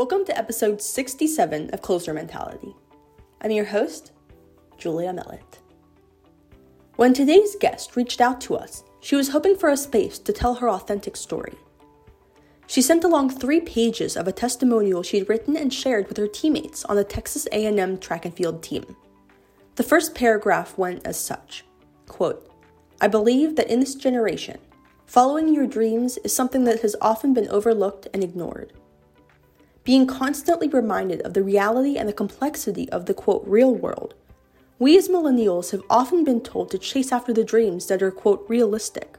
Welcome to episode 67 of Closer Mentality. I'm your host, Julia Millett. When today's guest reached out to us, she was hoping for a space to tell her authentic story. She sent along 3 pages of a testimonial she'd written and shared with her teammates on the Texas A&M track and field team. The first paragraph went as such, quote, I believe that in this generation, following your dreams is something that has often been overlooked and ignored. Being constantly reminded of the reality and the complexity of the quote real world, we as millennials have often been told to chase after the dreams that are quote realistic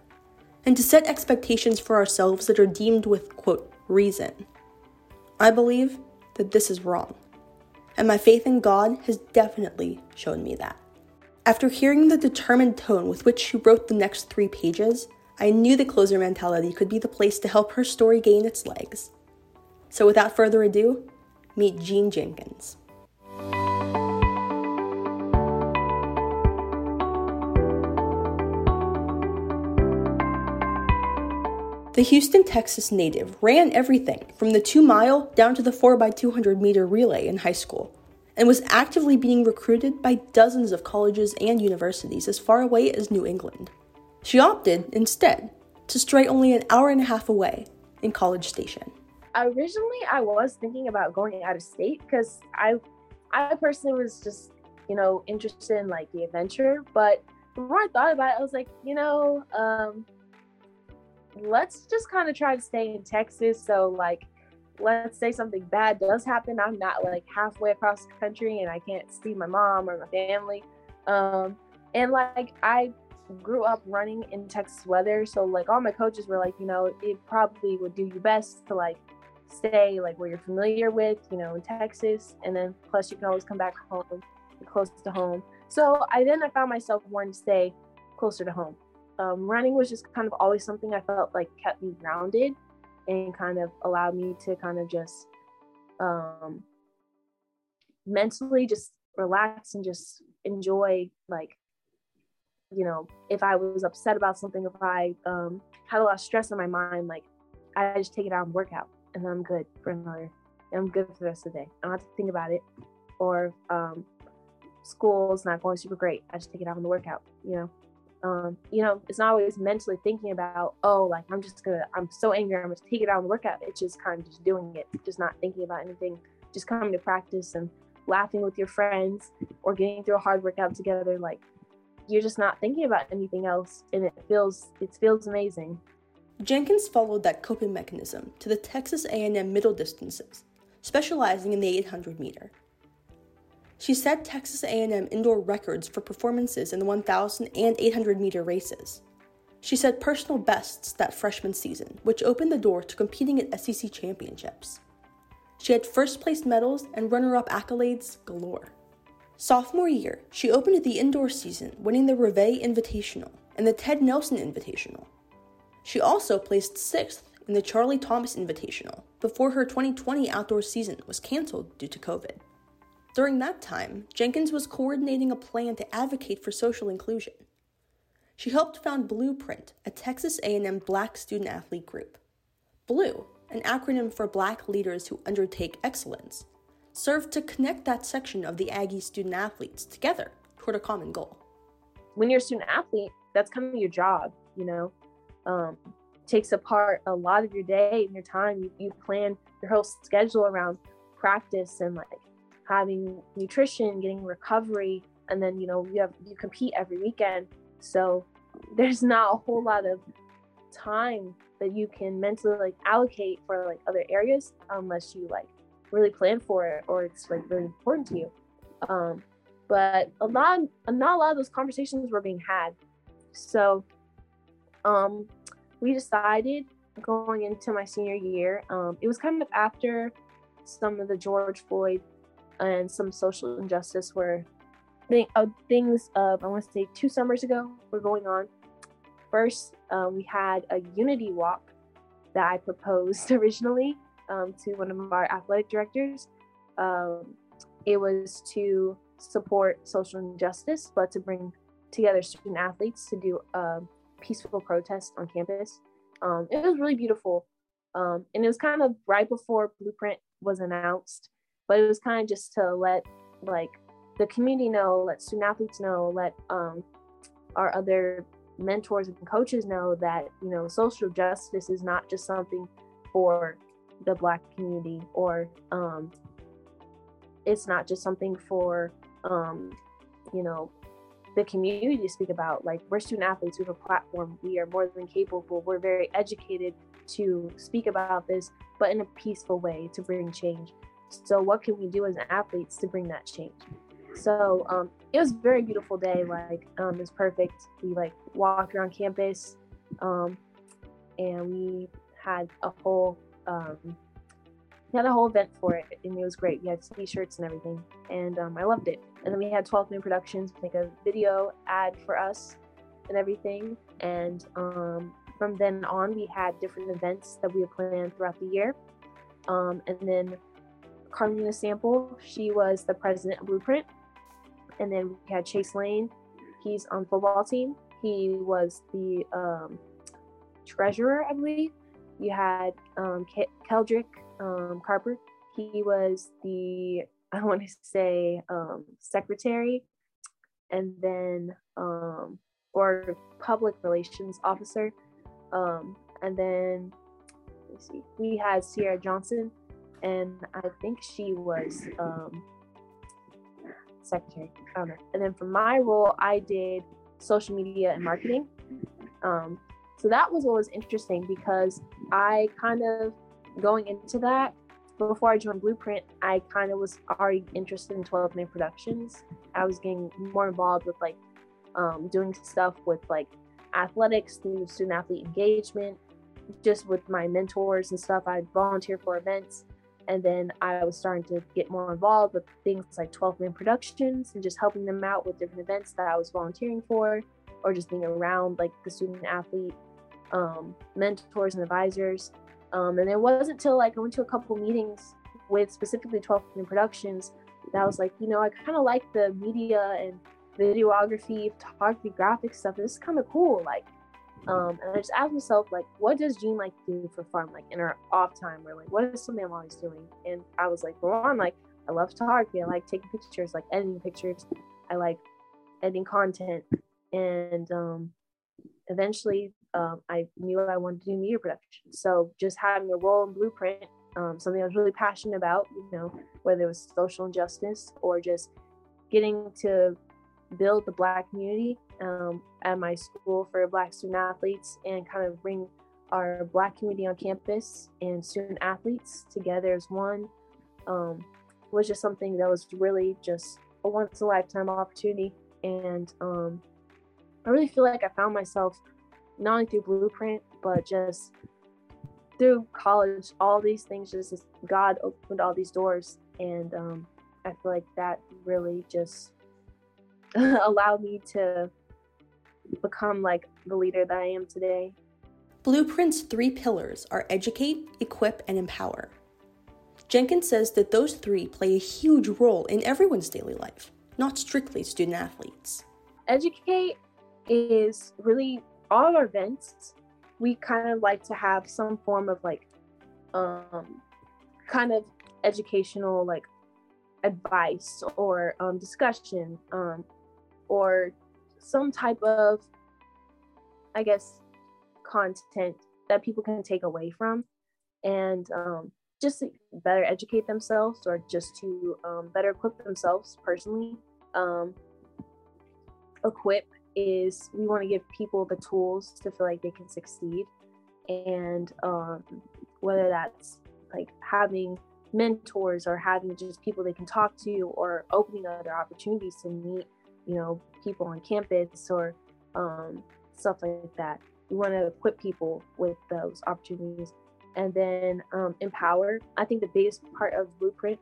and to set expectations for ourselves that are deemed with quote reason. I believe that this is wrong, and my faith in God has definitely shown me that. After hearing the determined tone with which she wrote the next three pages, I knew the closer mentality could be the place to help her story gain its legs. So without further ado, meet Jean Jenkins. The Houston, Texas native ran everything from the 2 mile down to the 4x200 meter relay in high school and was actively being recruited by dozens of colleges and universities as far away as New England. She opted, instead, to stray only an hour and a half away in College Station. Originally, I was thinking about going out of state because I, I personally was just, you know, interested in like the adventure. But the more I thought about it, I was like, you know, um, let's just kind of try to stay in Texas. So like let's say something bad does happen, I'm not like halfway across the country and I can't see my mom or my family. Um, and like I grew up running in Texas weather, so like all my coaches were like, you know, it probably would do you best to like stay like where you're familiar with, you know, in Texas, and then plus you can always come back home, close to home. So I then I found myself wanting to stay closer to home. Um, running was just kind of always something I felt like kept me grounded and kind of allowed me to kind of just um, mentally just relax and just enjoy like you know if i was upset about something if i um, had a lot of stress in my mind like i just take it out and work out and i'm good for another i'm good for the rest of the day i don't have to think about it or um, school's not going super great i just take it out on the workout you know um, you know, it's not always mentally thinking about, oh, like I'm just gonna, I'm so angry, I'm gonna take it out on the workout. It's just kind of just doing it, just not thinking about anything, just coming to practice and laughing with your friends or getting through a hard workout together. Like you're just not thinking about anything else, and it feels, it feels amazing. Jenkins followed that coping mechanism to the Texas A&M middle distances, specializing in the 800 meter. She set Texas A&M indoor records for performances in the 1,000 and 800 meter races. She set personal bests that freshman season, which opened the door to competing at SEC championships. She had first place medals and runner up accolades galore. Sophomore year, she opened the indoor season, winning the Reveille Invitational and the Ted Nelson Invitational. She also placed sixth in the Charlie Thomas Invitational before her 2020 outdoor season was canceled due to COVID. During that time, Jenkins was coordinating a plan to advocate for social inclusion. She helped found Blueprint, a Texas A&M Black student athlete group. Blue, an acronym for Black Leaders Who Undertake Excellence, served to connect that section of the Aggie student athletes together toward a common goal. When you're a student athlete, that's kind of your job, you know. Um, takes apart a lot of your day and your time. You, you plan your whole schedule around practice and like having nutrition, getting recovery, and then you know you have you compete every weekend. So there's not a whole lot of time that you can mentally like allocate for like other areas unless you like really plan for it or it's like really important to you. Um, but a lot, not a lot of those conversations were being had. So um, we decided going into my senior year. Um, it was kind of after some of the George Floyd and some social injustice were uh, things of I want to say two summers ago were going on. First, um, we had a unity walk that I proposed originally um, to one of our athletic directors. Um, it was to support social injustice, but to bring together student athletes to do a peaceful protest on campus. Um, it was really beautiful. Um, and it was kind of right before Blueprint was announced, but it was kind of just to let like the community know, let student athletes know, let um, our other mentors and coaches know that you know social justice is not just something for the black community or um, it's not just something for um, you know the community to speak about like we're student athletes we have a platform we are more than capable we're very educated to speak about this but in a peaceful way to bring change. So what can we do as athletes to bring that change? So um, it was a very beautiful day like um, it's perfect. We like walked around campus um, and we had a whole um, we had a whole event for it and it was great. We had t-shirts and everything and um, i loved it and then we had 12th Man Productions make a video ad for us and everything. And um, from then on we had different events that we had planned throughout the year. Um, and then carlina sample she was the president of blueprint. And then we had chase lane he's on football team. He was the um, treasurer i believe. You had um, Keldrick um, Carper. He was the, I want to say, um, secretary and then, um, or public relations officer. Um, and then, see, we had Sierra Johnson, and I think she was um, secretary. I don't know. And then for my role, I did social media and marketing. Um, so that was what was interesting because I kind of going into that before I joined Blueprint, I kind of was already interested in 12th Man Productions. I was getting more involved with like um, doing stuff with like athletics through student athlete engagement, just with my mentors and stuff. I'd volunteer for events. And then I was starting to get more involved with things like 12th Man Productions and just helping them out with different events that I was volunteering for, or just being around like the student athlete um, mentors and advisors. Um, and it wasn't until like I went to a couple meetings with specifically 12th Man Productions that I was like, you know, I kind of like the media and videography, photography, graphic stuff. This is kind of cool. Like, um, and I just asked myself, like, what does Jean like do for fun, like in her off time, or like what is something I'm always doing? And I was like, well, I'm like, I love photography. I like taking pictures, like editing pictures. I like editing content, and um, eventually um, I knew I wanted to do media production. So just having a role in Blueprint, um, something I was really passionate about, you know, whether it was social injustice or just getting to build the Black community um, at my school for Black student athletes and kind of bring our Black community on campus and student athletes together as one um, was just something that was really just a once in a lifetime opportunity. And um, I really feel like I found myself not only through Blueprint, but just through college, all these things just God opened all these doors, and um, I feel like that really just allowed me to become like the leader that I am today. Blueprint's three pillars are educate, equip, and empower. Jenkins says that those three play a huge role in everyone's daily life, not strictly student athletes. Educate is really all our events, we kind of like to have some form of like, um, kind of educational like advice or um, discussion um, or some type of, I guess, content that people can take away from and um, just to better educate themselves or just to um, better equip themselves personally. Um, equip is we want to give people the tools to feel like they can succeed. And um, whether that's like having mentors or having just people they can talk to or opening other opportunities to meet you know people on campus or um, stuff like that. We want to equip people with those opportunities. And then um, empower. I think the biggest part of blueprint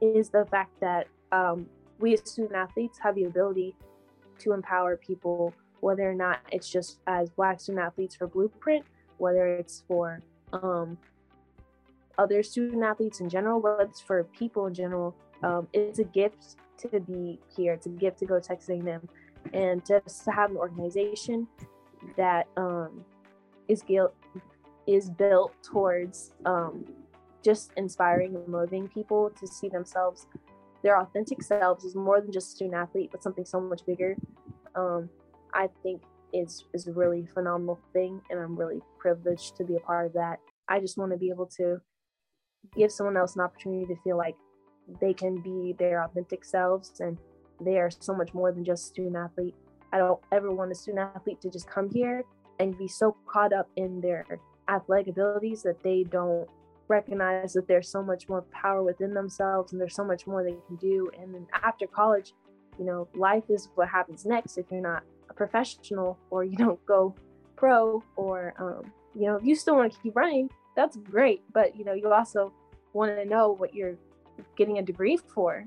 is the fact that um, we as student athletes have the ability to empower people, whether or not it's just as Black student athletes for Blueprint, whether it's for um, other student athletes in general, whether it's for people in general. Um, it's a gift to be here. It's a gift to go to Texas A&M, and just to have an organization that um, is guilt is built towards um, just inspiring and motivating people to see themselves, their authentic selves, is more than just a student athlete, but something so much bigger. Um, I think is is a really phenomenal thing, and I'm really privileged to be a part of that. I just want to be able to give someone else an opportunity to feel like they can be their authentic selves and they are so much more than just student athlete. I don't ever want a student athlete to just come here and be so caught up in their athletic abilities that they don't recognize that there's so much more power within themselves and there's so much more they can do. And then after college, you know, life is what happens next if you're not a professional or you don't go pro or, um, you know, if you still want to keep running, that's great. But, you know, you also want to know what you're getting a degree for.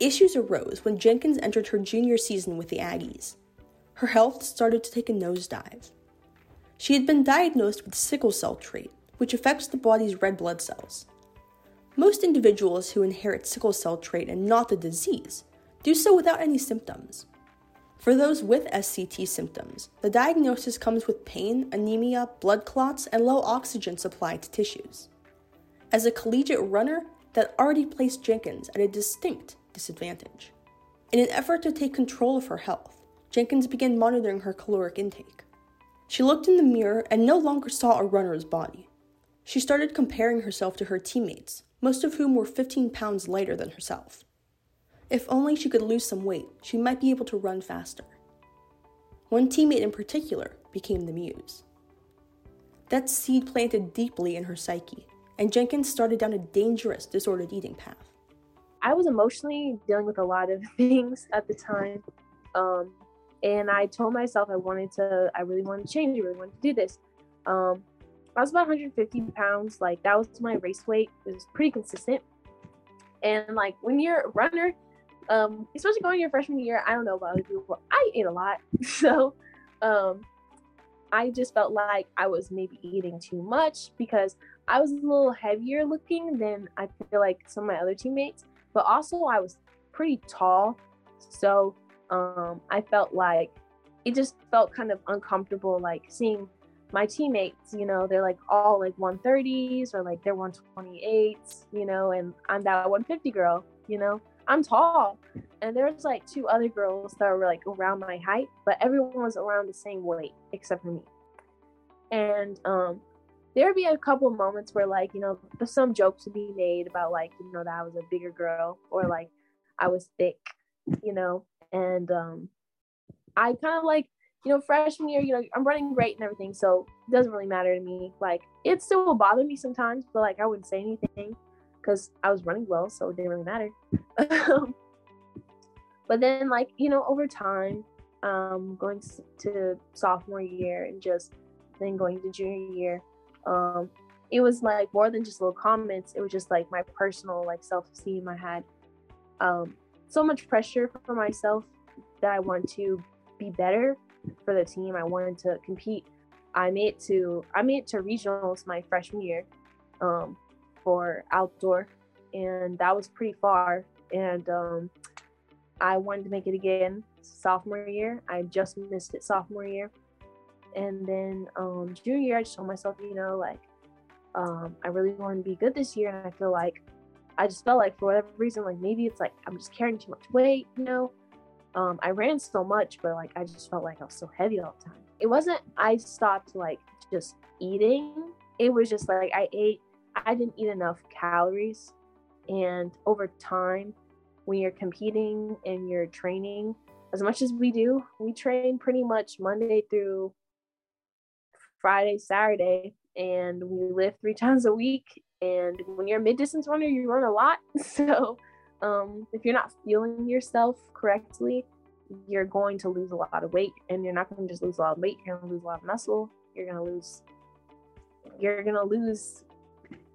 Issues arose when Jenkins entered her junior season with the Aggies. Her health started to take a nosedive. She had been diagnosed with sickle cell trait, which affects the body's red blood cells. Most individuals who inherit sickle cell trait and not the disease do so without any symptoms. For those with SCT symptoms, the diagnosis comes with pain, anemia, blood clots, and low oxygen supply to tissues. As a collegiate runner, that already placed Jenkins at a distinct disadvantage. In an effort to take control of her health, Jenkins began monitoring her caloric intake. She looked in the mirror and no longer saw a runner's body. She started comparing herself to her teammates, most of whom were 15 pounds lighter than herself. If only she could lose some weight, she might be able to run faster. One teammate in particular became the muse. That seed planted deeply in her psyche, and Jenkins started down a dangerous disordered eating path. I was emotionally dealing with a lot of things at the time. Um, and I told myself I wanted to, I really wanted to change, I really wanted to do this. Um, I was about 150 pounds, like that was my race weight. It was pretty consistent. And like when you're a runner, um, especially going your freshman year, I don't know about other people, I ate a lot. So um, I just felt like I was maybe eating too much because I was a little heavier looking than I feel like some of my other teammates, but also I was pretty tall. So um, I felt like it just felt kind of uncomfortable, like seeing my teammates, you know, they're like all like 130s or like they're 128s, you know, and I'm that 150 girl, you know, I'm tall. And there's like two other girls that were like around my height, but everyone was around the same weight except for me. And um, there'd be a couple of moments where like, you know, some jokes would be made about like, you know, that I was a bigger girl or like I was thick, you know, and um, I kind of like, you know, freshman year, you know, I'm running great and everything, so it doesn't really matter to me. Like, it still will bother me sometimes, but like, I wouldn't say anything because I was running well, so it didn't really matter. but then, like, you know, over time, um, going to sophomore year and just then going to junior year, um, it was like more than just little comments. It was just like my personal like self esteem I had. Um, so much pressure for myself that I want to be better for the team. I wanted to compete. I made to I made to regionals my freshman year um, for outdoor, and that was pretty far. And um, I wanted to make it again sophomore year. I just missed it sophomore year, and then um, junior year I just told myself, you know, like um, I really want to be good this year, and I feel like I just felt like for whatever reason, like maybe it's like I'm just carrying too much weight, you know. Um, I ran so much, but like I just felt like I was so heavy all the time. It wasn't I stopped like just eating. It was just like I ate I didn't eat enough calories. And over time, when you're competing and you're training, as much as we do, we train pretty much Monday through Friday, Saturday, and we live three times a week and when you're a mid distance runner, you run a lot. So um, if you're not feeling yourself correctly, you're going to lose a lot of weight. And you're not going to just lose a lot of weight, you're going to lose a lot of muscle. You're going to lose, you're going to lose,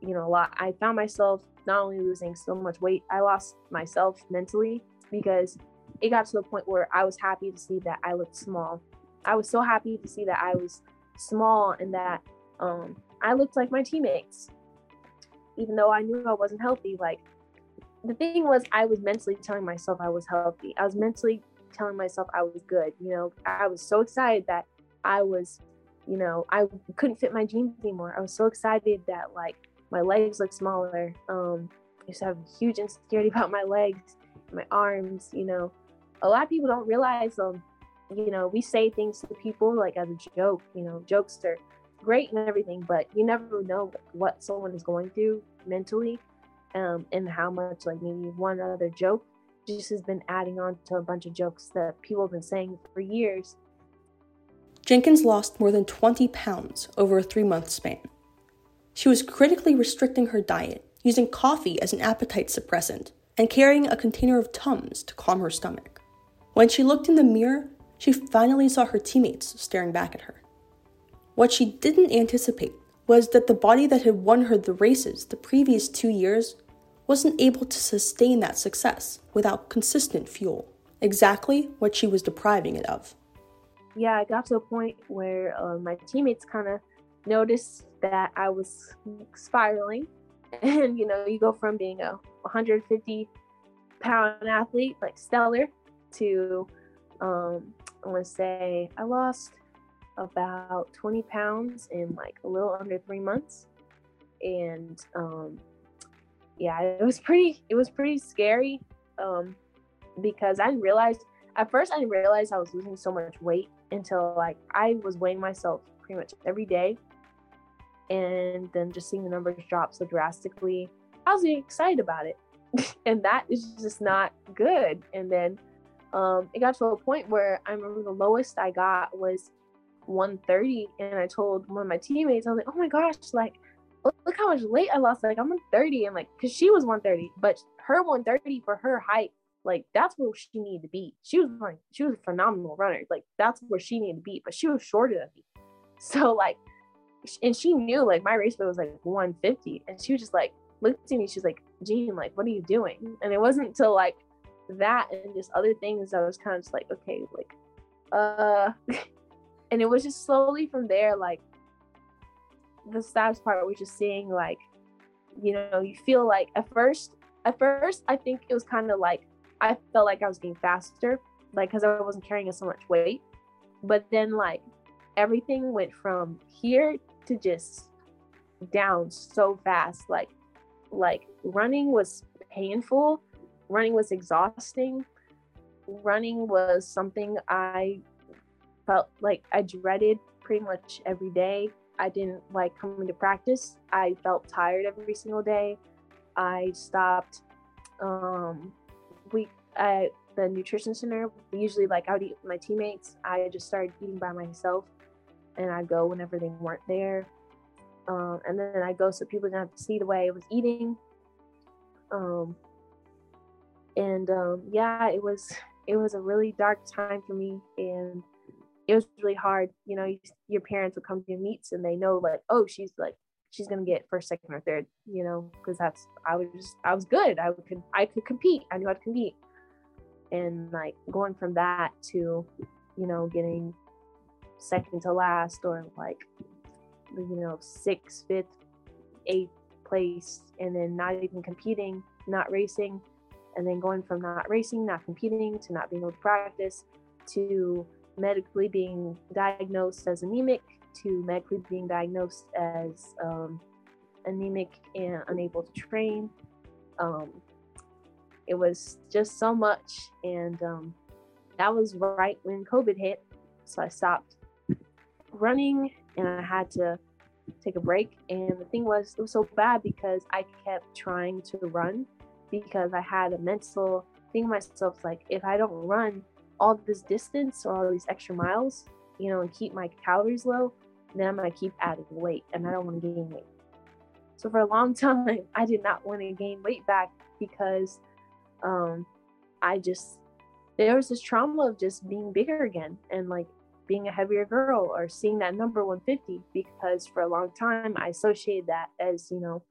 you know, a lot. I found myself not only losing so much weight, I lost myself mentally because it got to the point where I was happy to see that I looked small. I was so happy to see that I was small and that um, I looked like my teammates even though I knew I wasn't healthy, like the thing was I was mentally telling myself I was healthy. I was mentally telling myself I was good. You know, I was so excited that I was, you know, I couldn't fit my jeans anymore. I was so excited that like my legs look smaller. Um, I used to have huge insecurity about my legs, my arms. You know, a lot of people don't realize um, you know, we say things to people like as a joke. You know, jokes are great and everything, but you never know what someone is going through mentally, um, and how much like maybe one other joke just has been adding on to a bunch of jokes that people have been saying for years. Jenkins lost more than 20 pounds over a three month span. She was critically restricting her diet, using coffee as an appetite suppressant, and carrying a container of Tums to calm her stomach. When she looked in the mirror, she finally saw her teammates staring back at her. What she didn't anticipate was that the body that had won her the races the previous two years wasn't able to sustain that success without consistent fuel, exactly what she was depriving it of. Yeah, I got to a point where uh, my teammates kind of noticed that I was spiraling. And, you know, you go from being a 150 pound athlete, like stellar, to, um, I want to say, I lost about 20 pounds in like a little under three months. And, um, yeah, it was pretty it was pretty scary um because I didn't realize at first I didn't realize I was losing so much weight until like I was weighing myself pretty much every day. And then just seeing the numbers drop so drastically I was excited about it. And that is just not good. And then um it got to a point where I remember the lowest I got was 130 and I told one of my teammates I was like oh my gosh like look how much weight I lost. Like I'm 130 and like because she was 130, but her 130 for her height, like that's where she needed to be. She was like she was a phenomenal runner. Like that's where she needed to be, but she was shorter than me. So like and she knew like my race was like 150 and she was just like looked at me she's like Jean like what are you doing and it wasn't until like that and just other things I was kind of just like okay like uh and it was just slowly from there like the saddest part was just seeing like, you know, you feel like at first, at first, I think it was kind of like I felt like I was getting faster, like because I wasn't carrying so much weight. But then like everything went from here to just down so fast. Like, like running was painful, running was exhausting, running was something I felt like I dreaded pretty much every day. I didn't like coming to practice. I felt tired every single day. I stopped. Um, we at the nutrition center. Usually, like I would eat with my teammates. I just started eating by myself, and I'd go whenever they weren't there. Um, and then I go so people didn't have to see the way I was eating. Um, and um, yeah, it was it was a really dark time for me, and it was really hard. You know, you, your parents would come to your meets and they know like, oh, she's like, she's gonna get first, second, or third. You know, because that's I was just I was good. I could I could compete. I knew how to compete. And like going from that to, you know, getting second to last or like, you know, sixth, fifth, eighth place, and then not even competing, not racing, and then going from not racing, not competing to not being able to practice to medically being diagnosed as anemic to medically being diagnosed as um, anemic and unable to train. Um, it was just so much. And um, that was right when COVID hit. So I stopped running and I had to take a break. And the thing was, it was so bad because I kept trying to run because I had a mental thing myself like, if I don't run, all this distance or all these extra miles, you know, and keep my calories low, then I'm gonna keep adding weight and I don't want to gain weight. So for a long time, I did not want to gain weight back because um, I just there was this trauma of just being bigger again and like being a heavier girl or seeing that number 150 because for a long time I associated that as you know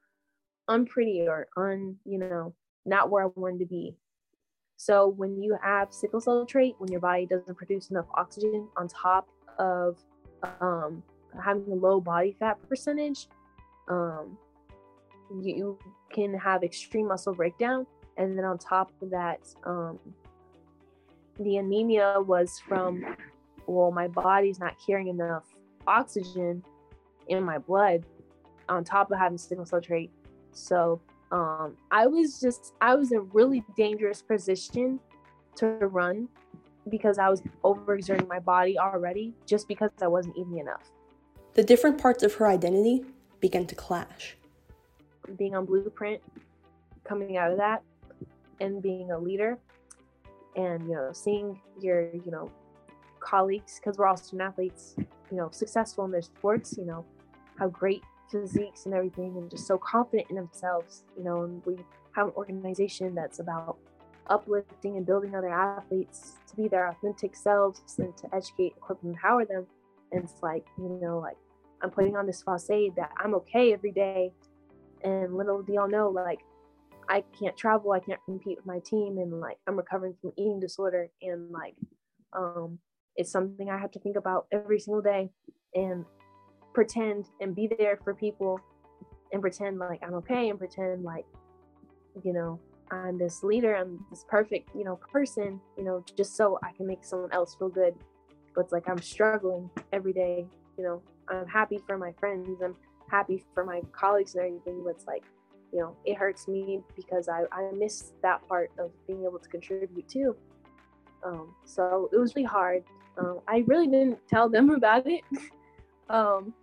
unpretty or un you know not where I wanted to be so when you have sickle cell trait, when your body doesn't produce enough oxygen on top of um, having a low body fat percentage, um, you can have extreme muscle breakdown. And then on top of that, um, the anemia was from, well, my body's not carrying enough oxygen in my blood on top of having sickle cell trait. So um, I was just I was in a really dangerous position to run because I was overexerting my body already just because I wasn't eating enough. The different parts of her identity began to clash. Being on Blueprint, coming out of that, and being a leader, and you know, seeing your you know colleagues because we're all student athletes, you know, successful in their sports, you know, how great physiques and everything, and just so confident in themselves, you know, and we have an organization that's about uplifting and building other athletes to be their authentic selves and to educate, equip, and empower them. And it's like, you know, like I'm putting on this facade that I'm okay every day. And little do y'all know, like, I can't travel, I can't compete with my team, and like I'm recovering from eating disorder, and like, um, it's something I have to think about every single day, and pretend and be there for people, and pretend like I'm okay, and pretend like, you know, I'm this leader, I'm this perfect, you know, person, you know, just so I can make someone else feel good. But it's like I'm struggling every day, you know. I'm happy for my friends, I'm happy for my colleagues and everything, but it's like, you know, it hurts me because I, I miss that part of being able to contribute too. Um, so it was really hard. Um, I really didn't tell them about it um,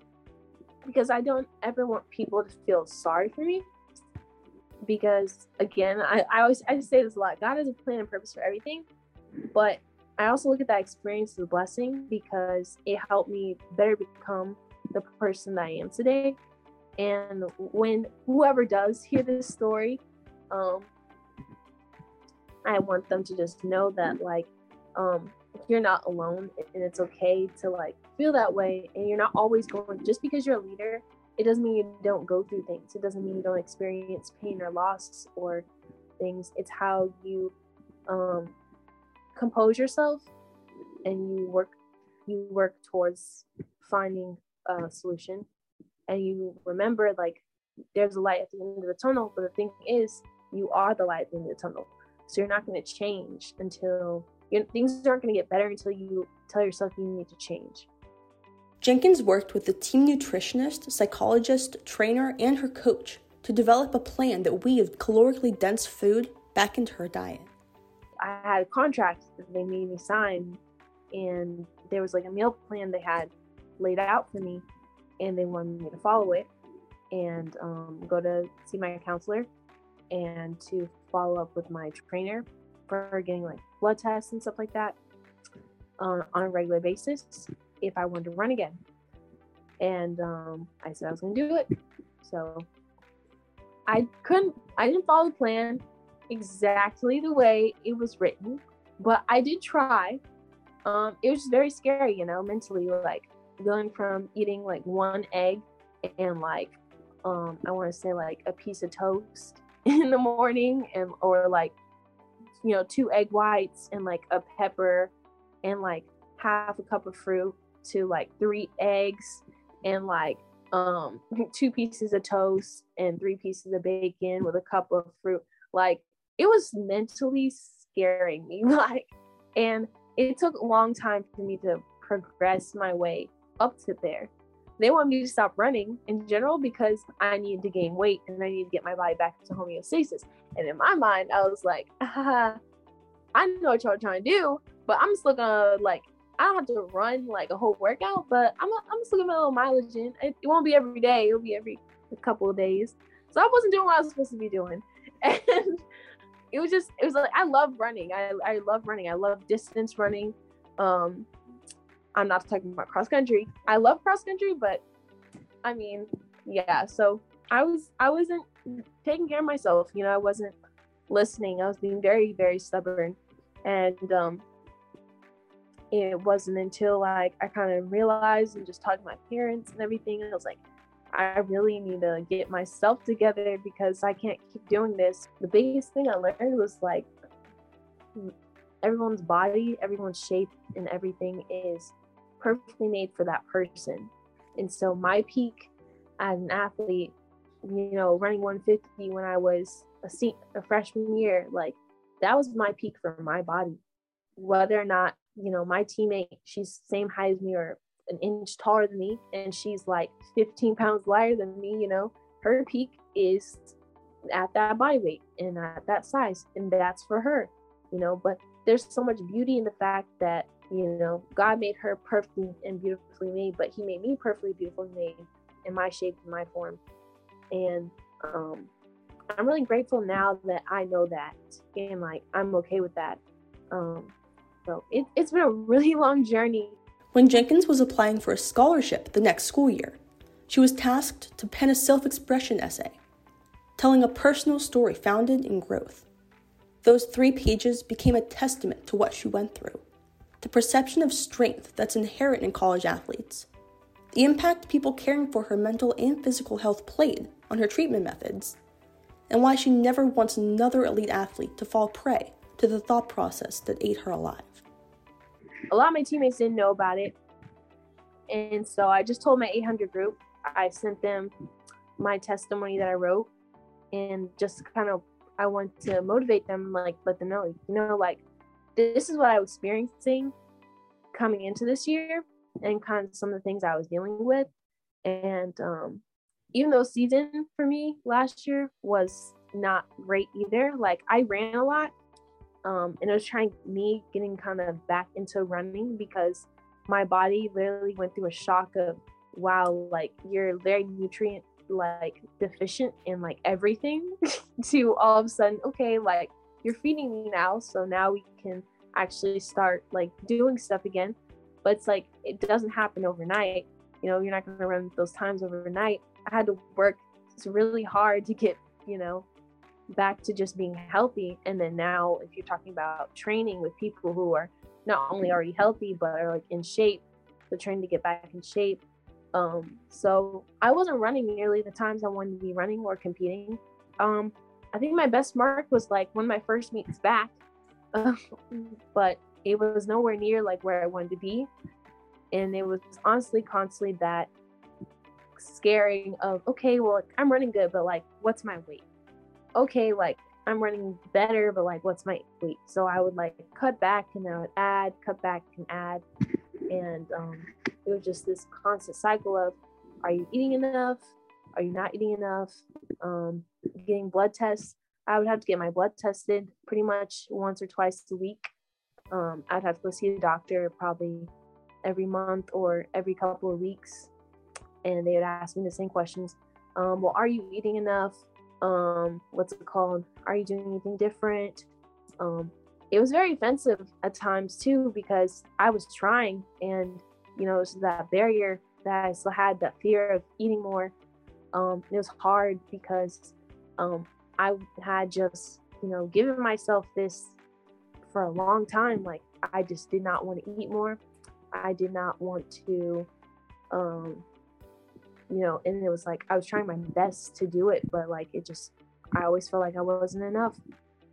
because I don't ever want people to feel sorry for me because again, I, I always I say this a lot. God has a plan and purpose for everything, but I also look at that experience as a blessing because it helped me better become the person that I am today. And when whoever does hear this story, um, I want them to just know that like um, you're not alone and it's okay to like feel that way and you're not always going just because you're a leader it doesn't mean you don't go through things. It doesn't mean you don't experience pain or loss or things. It's how you um, compose yourself and you work you work towards finding a solution and you remember like there's a light at the end of the tunnel but the thing is you are the light of the tunnel so you're not going to change until you things aren't going to get better until you tell yourself you need to change Jenkins worked with the team nutritionist, psychologist, trainer, and her coach to develop a plan that weaved calorically dense food back into her diet. I had a contract that they made me sign, and there was like a meal plan they had laid out for me, and they wanted me to follow it and um, go to see my counselor and to follow up with my trainer for getting like blood tests and stuff like that um, on a regular basis if I wanted to run again. And um, I said I was going to do it. So I couldn't, I didn't follow the plan exactly the way it was written, but I did try. Um, it was very scary, you know, mentally, like going from eating like one egg and like, um, I want to say like a piece of toast in the morning and, or like, you know, two egg whites and like a pepper and like half a cup of fruit to like three eggs and like um two pieces of toast and three pieces of bacon with a cup of fruit. Like it was mentally scaring me like and it took a long time for me to progress my way up to there they want me to stop running in general because i needed to gain weight and i need to get my body back to homeostasis and in my mind i was like i know what y'all are trying to do but i'm still gonna like I don't have to run like a whole workout, but I'm, I'm still getting my little mileage in. It, it, won't be every day. It'll be every couple of days. So I wasn't doing what I was supposed to be doing. And it was just, it was like, I love running. I, I love running. I love distance running. Um, I'm not talking about cross country. I love cross country, but I mean, yeah. So I was, I wasn't taking care of myself. You know, I wasn't listening. I was being very, very stubborn. And, um, it wasn't until like I kind of realized and just talked to my parents and everything. I was like, I really need to get myself together because I can't keep doing this. The biggest thing I learned was like everyone's body, everyone's shape, and everything is perfectly made for that person. And so my peak as an athlete, you know, running 150 when I was a, se- a freshman year, like that was my peak for my body. Whether or not you know, my teammate, she's same height as me or an inch taller than me and she's like 15 pounds lighter than me, you know, her peak is at that body weight and at that size. And that's for her, you know. But there's so much beauty in the fact that, you know, God made her perfectly and beautifully made, but He made me perfectly beautifully made in my shape and my form. And um, I'm really grateful now that I know that and like I'm okay with that. Um, so it, it's been a really long journey. When Jenkins was applying for a scholarship the next school year, she was tasked to pen a self expression essay, telling a personal story founded in growth. Those three pages became a testament to what she went through, the perception of strength that's inherent in college athletes, the impact people caring for her mental and physical health played on her treatment methods, and why she never wants another elite athlete to fall prey to the thought process that ate her alive. A lot of my teammates didn't know about it. And so I just told my 800 group, I sent them my testimony that I wrote and just kind of, I want to motivate them, like let them know, you know, like this is what I was experiencing coming into this year and kind of some of the things I was dealing with. And um, even though season for me last year was not great either, like I ran a lot um, and it was trying me getting kind of back into running because my body literally went through a shock of wow like you're very nutrient like deficient in like everything to all of a sudden okay like you're feeding me now so now we can actually start like doing stuff again but it's like it doesn't happen overnight you know you're not going to run those times overnight i had to work it's really hard to get you know back to just being healthy. And then now, if you're talking about training with people who are not only already healthy, but are like in shape, they're trying to get back in shape. Um, so I wasn't running nearly the times I wanted to be running or competing. Um, I think my best mark was like of my first meets back, uh, but it was nowhere near like where I wanted to be. And it was honestly constantly that scaring of, okay, well, I'm running good, but like, what's my weight? okay, like I'm running better, but like, what's my weight? So I would like cut back and I would add, cut back and add. And um, it was just this constant cycle of are you eating enough? Are you not eating enough? Um, getting blood tests. I would have to get my blood tested pretty much once or twice a week. Um, I'd have to go see a doctor probably every month or every couple of weeks. And they would ask me the same questions. Um, well, are you eating enough? um what's it called are you doing anything different um it was very offensive at times too because i was trying and you know it's that barrier that i still had that fear of eating more um it was hard because um i had just you know given myself this for a long time like i just did not want to eat more i did not want to um you know, and it was like I was trying my best to do it, but like it just, I always felt like I wasn't enough.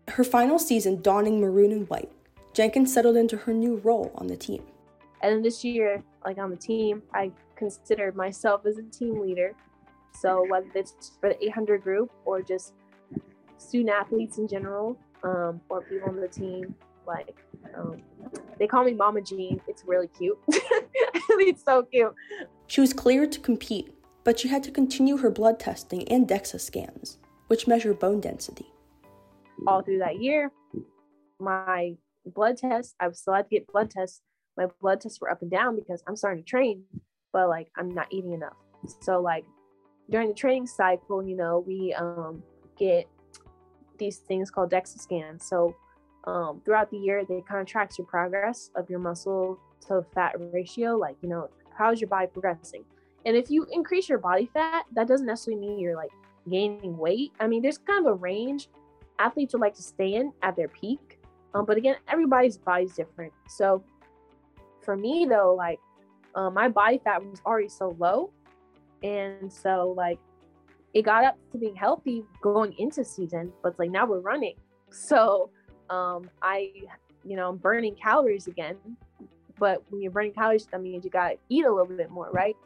Her final season donning maroon and white, Jenkins settled into her new role on the team. And then this year, like on the team, I considered myself as a team leader. So whether it's for the 800 group or just student athletes in general, um, or people on the team, like um, they call me Mama Jean. It's really cute. it's so cute. She was cleared to compete but she had to continue her blood testing and DEXA scans, which measure bone density. All through that year, my blood tests, I still had to get blood tests. My blood tests were up and down because I'm starting to train, but like I'm not eating enough. So like during the training cycle, you know, we um, get these things called DEXA scans. So um, throughout the year, they kind of tracks your progress of your muscle to fat ratio. Like, you know, how's your body progressing? And if you increase your body fat, that doesn't necessarily mean you're like gaining weight. I mean, there's kind of a range athletes would like to stay in at their peak. Um, but again, everybody's body's different. So for me though, like uh, my body fat was already so low. And so like it got up to being healthy going into season, but like now we're running. So um, I, you know, I'm burning calories again. But when you're burning calories, that means you gotta eat a little bit more, right?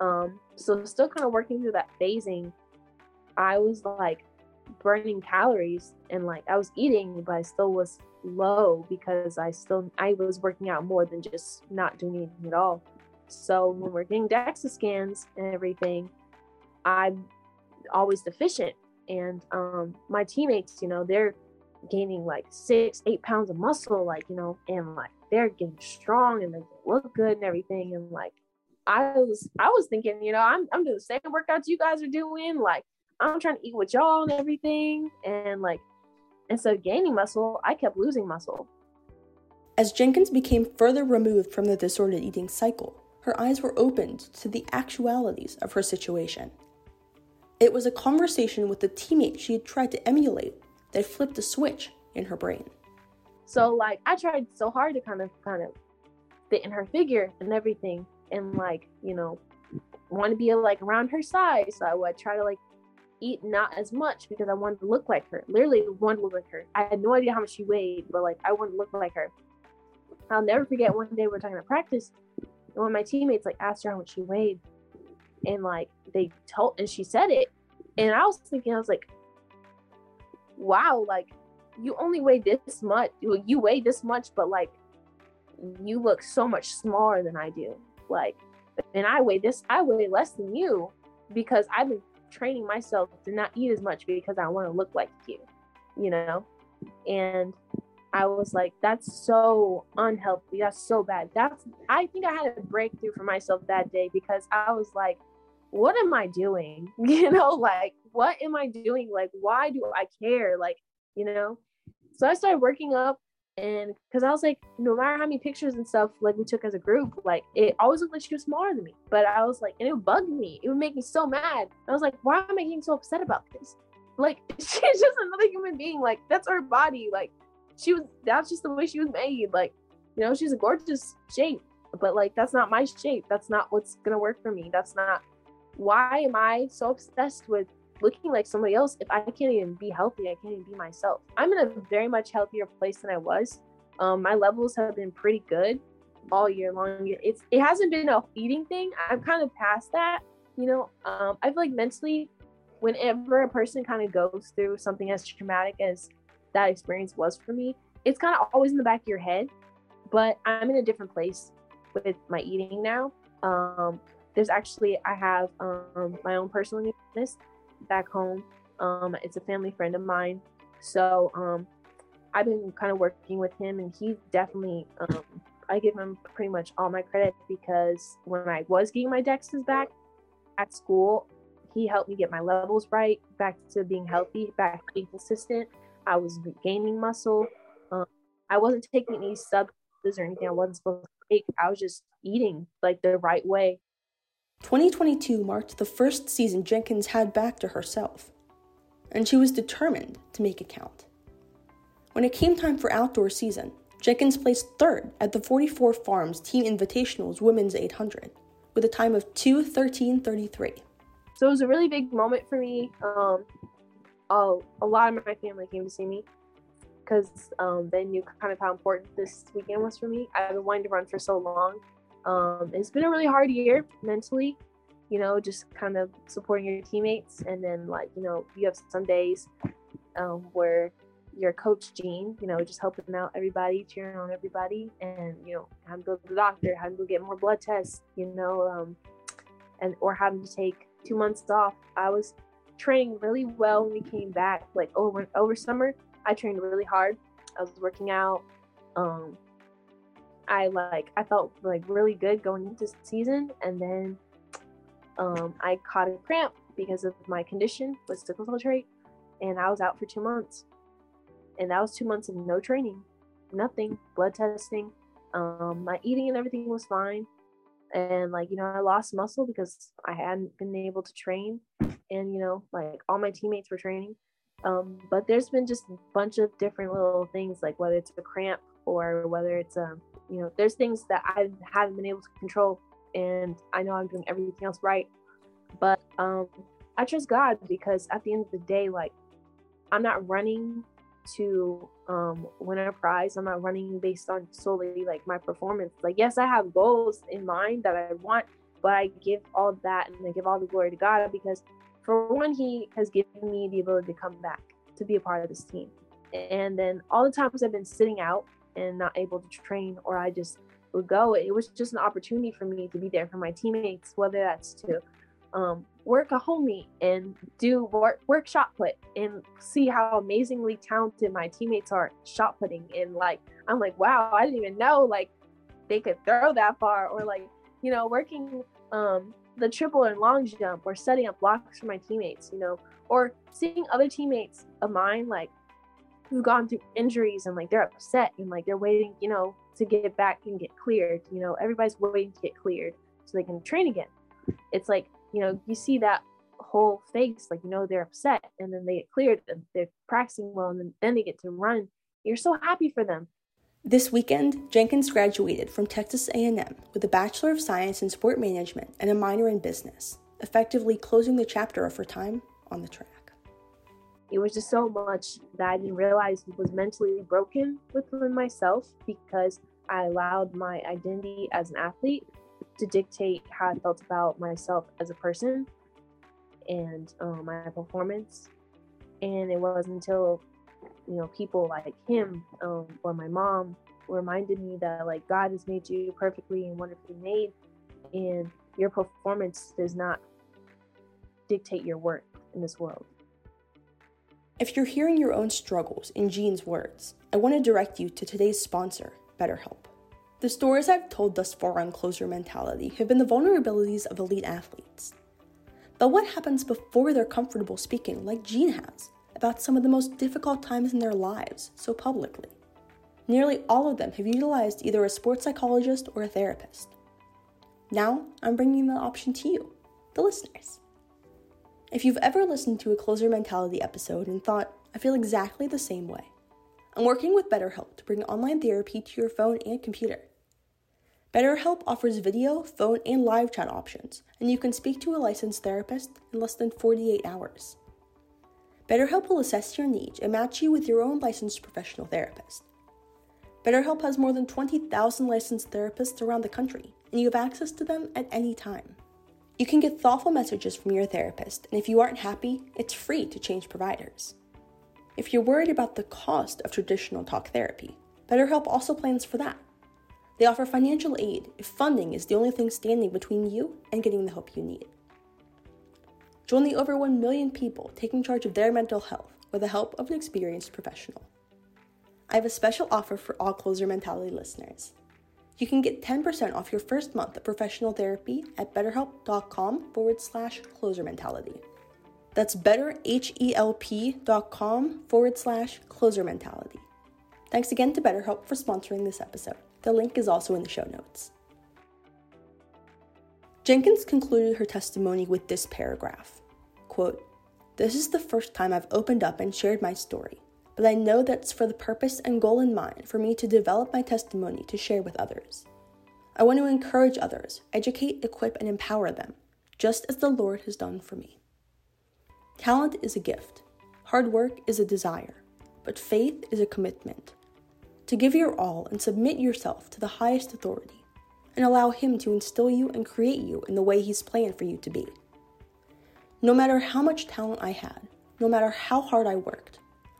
Um, so still kind of working through that phasing. I was like burning calories and like I was eating, but I still was low because I still I was working out more than just not doing anything at all. So when we're getting DEXA scans and everything, I'm always deficient. And um, my teammates, you know, they're gaining like six, eight pounds of muscle, like, you know, and like they're getting strong and they look good and everything. And like I was I was thinking, you know, I'm I'm doing the same workouts you guys are doing. Like I'm trying to eat with y'all and everything. And like instead of gaining muscle, I kept losing muscle. As Jenkins became further removed from the disordered eating cycle, her eyes were opened to the actualities of her situation. It was a conversation with the teammate she had tried to emulate that flipped a switch in her brain. So like I tried so hard to kind of kind of fit in her figure and everything and like, you know, want to be like around her size. So I would try to like eat not as much because I wanted to look like her. Literally wanted to look like her. I had no idea how much she weighed, but like I wanted to look like her. I'll never forget one day we are talking about practice and my teammates like asked her how much she weighed, and like they told, and she said it, and I was thinking, I was like, wow, like you only weigh this much, you weigh this much, but like you look so much smaller than I do, like, and I weigh this, I weigh less than you because I've been training myself to not eat as much because I want to look like you, you know, and I was like, that's so unhealthy. That's so bad. That's, I think I had a breakthrough for myself that day because I was like, what am I doing? You know, like, what am I doing? Like, why do I care? Like, you know? So I started working up and because I was like, no matter how many pictures and stuff like we took as a group, like it always looked like she was smaller than me. But I was like, and it bugged me. It would make me so mad. I was like, why am I getting so upset about this? Like she's just another human being. Like that's her body. Like she was that's just the way she was made. Like, you know, she's a gorgeous shape, but like that's not my shape. That's not what's gonna work for me. That's not why am I so obsessed with looking like somebody else if I can't even be healthy? I can't even be myself. I'm in a very much healthier place than I was. Um, my levels have been pretty good all year long. It's it hasn't been a eating thing. I'm kind of past that. You know, um, I feel like mentally, whenever a person kind of goes through something as traumatic as that experience was for me, it's kind of always in the back of your head. But I'm in a different place with my eating now. Um, there's actually I have um, my own personal nutritionist back home. Um, it's a family friend of mine, so um, I've been kind of working with him, and he definitely um, I give him pretty much all my credit because when I was getting my DEXAs back at school, he helped me get my levels right, back to being healthy, back to being consistent. I was gaining muscle. Um, I wasn't taking any substances or anything I wasn't supposed to take. I was just eating like the right way. 2022 marked the first season Jenkins had back to herself, and she was determined to make it count. When it came time for outdoor season, Jenkins placed third at the 44 Farms Team Invitationals Women's 800 with a time of 2:13:33. So it was a really big moment for me. Um, a, a lot of my family came to see me because um, they knew kind of how important this weekend was for me. I've been wanting to run for so long. Um, it's been a really hard year mentally, you know, just kind of supporting your teammates. And then, like, you know, you have some days um, where your coach Gene, you know, just helping out everybody, cheering on everybody, and you know, having to go to the doctor, having to get more blood tests, you know, um, and or having to take two months off. I was training really well when we came back. Like over over summer, I trained really hard. I was working out. Um, I like I felt like really good going into season, and then um, I caught a cramp because of my condition with sickle cell trait, and I was out for two months. And that was two months of no training, nothing, blood testing. Um, my eating and everything was fine and like you know i lost muscle because i hadn't been able to train and you know like all my teammates were training um, but there's been just a bunch of different little things like whether it's a cramp or whether it's um you know there's things that i haven't been able to control and i know i'm doing everything else right but um i trust god because at the end of the day like i'm not running to um, win a prize. I'm not running based on solely like my performance. Like, yes, I have goals in mind that I want, but I give all that and I give all the glory to God because, for one, He has given me the ability to come back to be a part of this team. And then all the times I've been sitting out and not able to train, or I just would go, it was just an opportunity for me to be there for my teammates, whether that's to um, work a home meet and do work, work shot put and see how amazingly talented my teammates are shot putting. And like, I'm like, wow, I didn't even know like they could throw that far or like, you know, working um, the triple and long jump or setting up blocks for my teammates, you know, or seeing other teammates of mine like who've gone through injuries and like they're upset and like they're waiting, you know, to get back and get cleared. You know, everybody's waiting to get cleared so they can train again. It's like, you know, you see that whole face, like, you know, they're upset and then they get cleared and they're practicing well and then, then they get to run. You're so happy for them. This weekend, Jenkins graduated from Texas A&M with a Bachelor of Science in Sport Management and a minor in Business, effectively closing the chapter of her time on the track it was just so much that I didn't realize was mentally broken within myself because I allowed my identity as an athlete to dictate how I felt about myself as a person and um, my performance. And it wasn't until, you know, people like him um, or my mom reminded me that like God has made you perfectly and wonderfully made, and your performance does not dictate your worth in this world. If you're hearing your own struggles in Jean's words, I want to direct you to today's sponsor, BetterHelp. The stories I've told thus far on closer mentality have been the vulnerabilities of elite athletes. But what happens before they're comfortable speaking, like Jean has, about some of the most difficult times in their lives so publicly? Nearly all of them have utilized either a sports psychologist or a therapist. Now, I'm bringing the option to you, the listeners. If you've ever listened to a closer mentality episode and thought, I feel exactly the same way, I'm working with BetterHelp to bring online therapy to your phone and computer. BetterHelp offers video, phone, and live chat options, and you can speak to a licensed therapist in less than 48 hours. BetterHelp will assess your needs and match you with your own licensed professional therapist. BetterHelp has more than 20,000 licensed therapists around the country, and you have access to them at any time. You can get thoughtful messages from your therapist, and if you aren't happy, it's free to change providers. If you're worried about the cost of traditional talk therapy, BetterHelp also plans for that. They offer financial aid if funding is the only thing standing between you and getting the help you need. Join the over 1 million people taking charge of their mental health with the help of an experienced professional. I have a special offer for all Closer Mentality listeners. You can get 10% off your first month of professional therapy at betterhelp.com forward slash closer mentality. That's betterhelp.com forward slash closer mentality. Thanks again to BetterHelp for sponsoring this episode. The link is also in the show notes. Jenkins concluded her testimony with this paragraph quote, This is the first time I've opened up and shared my story but I know that's for the purpose and goal in mind for me to develop my testimony to share with others. I want to encourage others, educate, equip, and empower them, just as the Lord has done for me. Talent is a gift, hard work is a desire, but faith is a commitment. To give your all and submit yourself to the highest authority, and allow Him to instill you and create you in the way He's planned for you to be. No matter how much talent I had, no matter how hard I worked,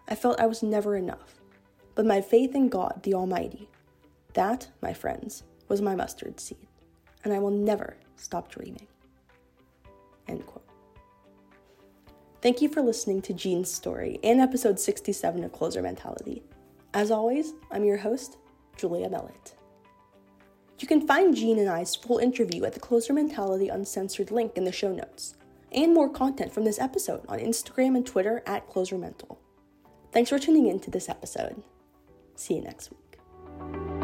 I felt I was never enough. But my faith in God, the Almighty, that, my friends, was my mustard seed, and I will never stop dreaming. End quote. Thank you for listening to Jean's story and episode 67 of Closer Mentality. As always, I'm your host, Julia Mellett. You can find Jean and I's full interview at the Closer Mentality Uncensored link in the show notes, and more content from this episode on Instagram and Twitter at Closer Mental. Thanks for tuning in to this episode. See you next week.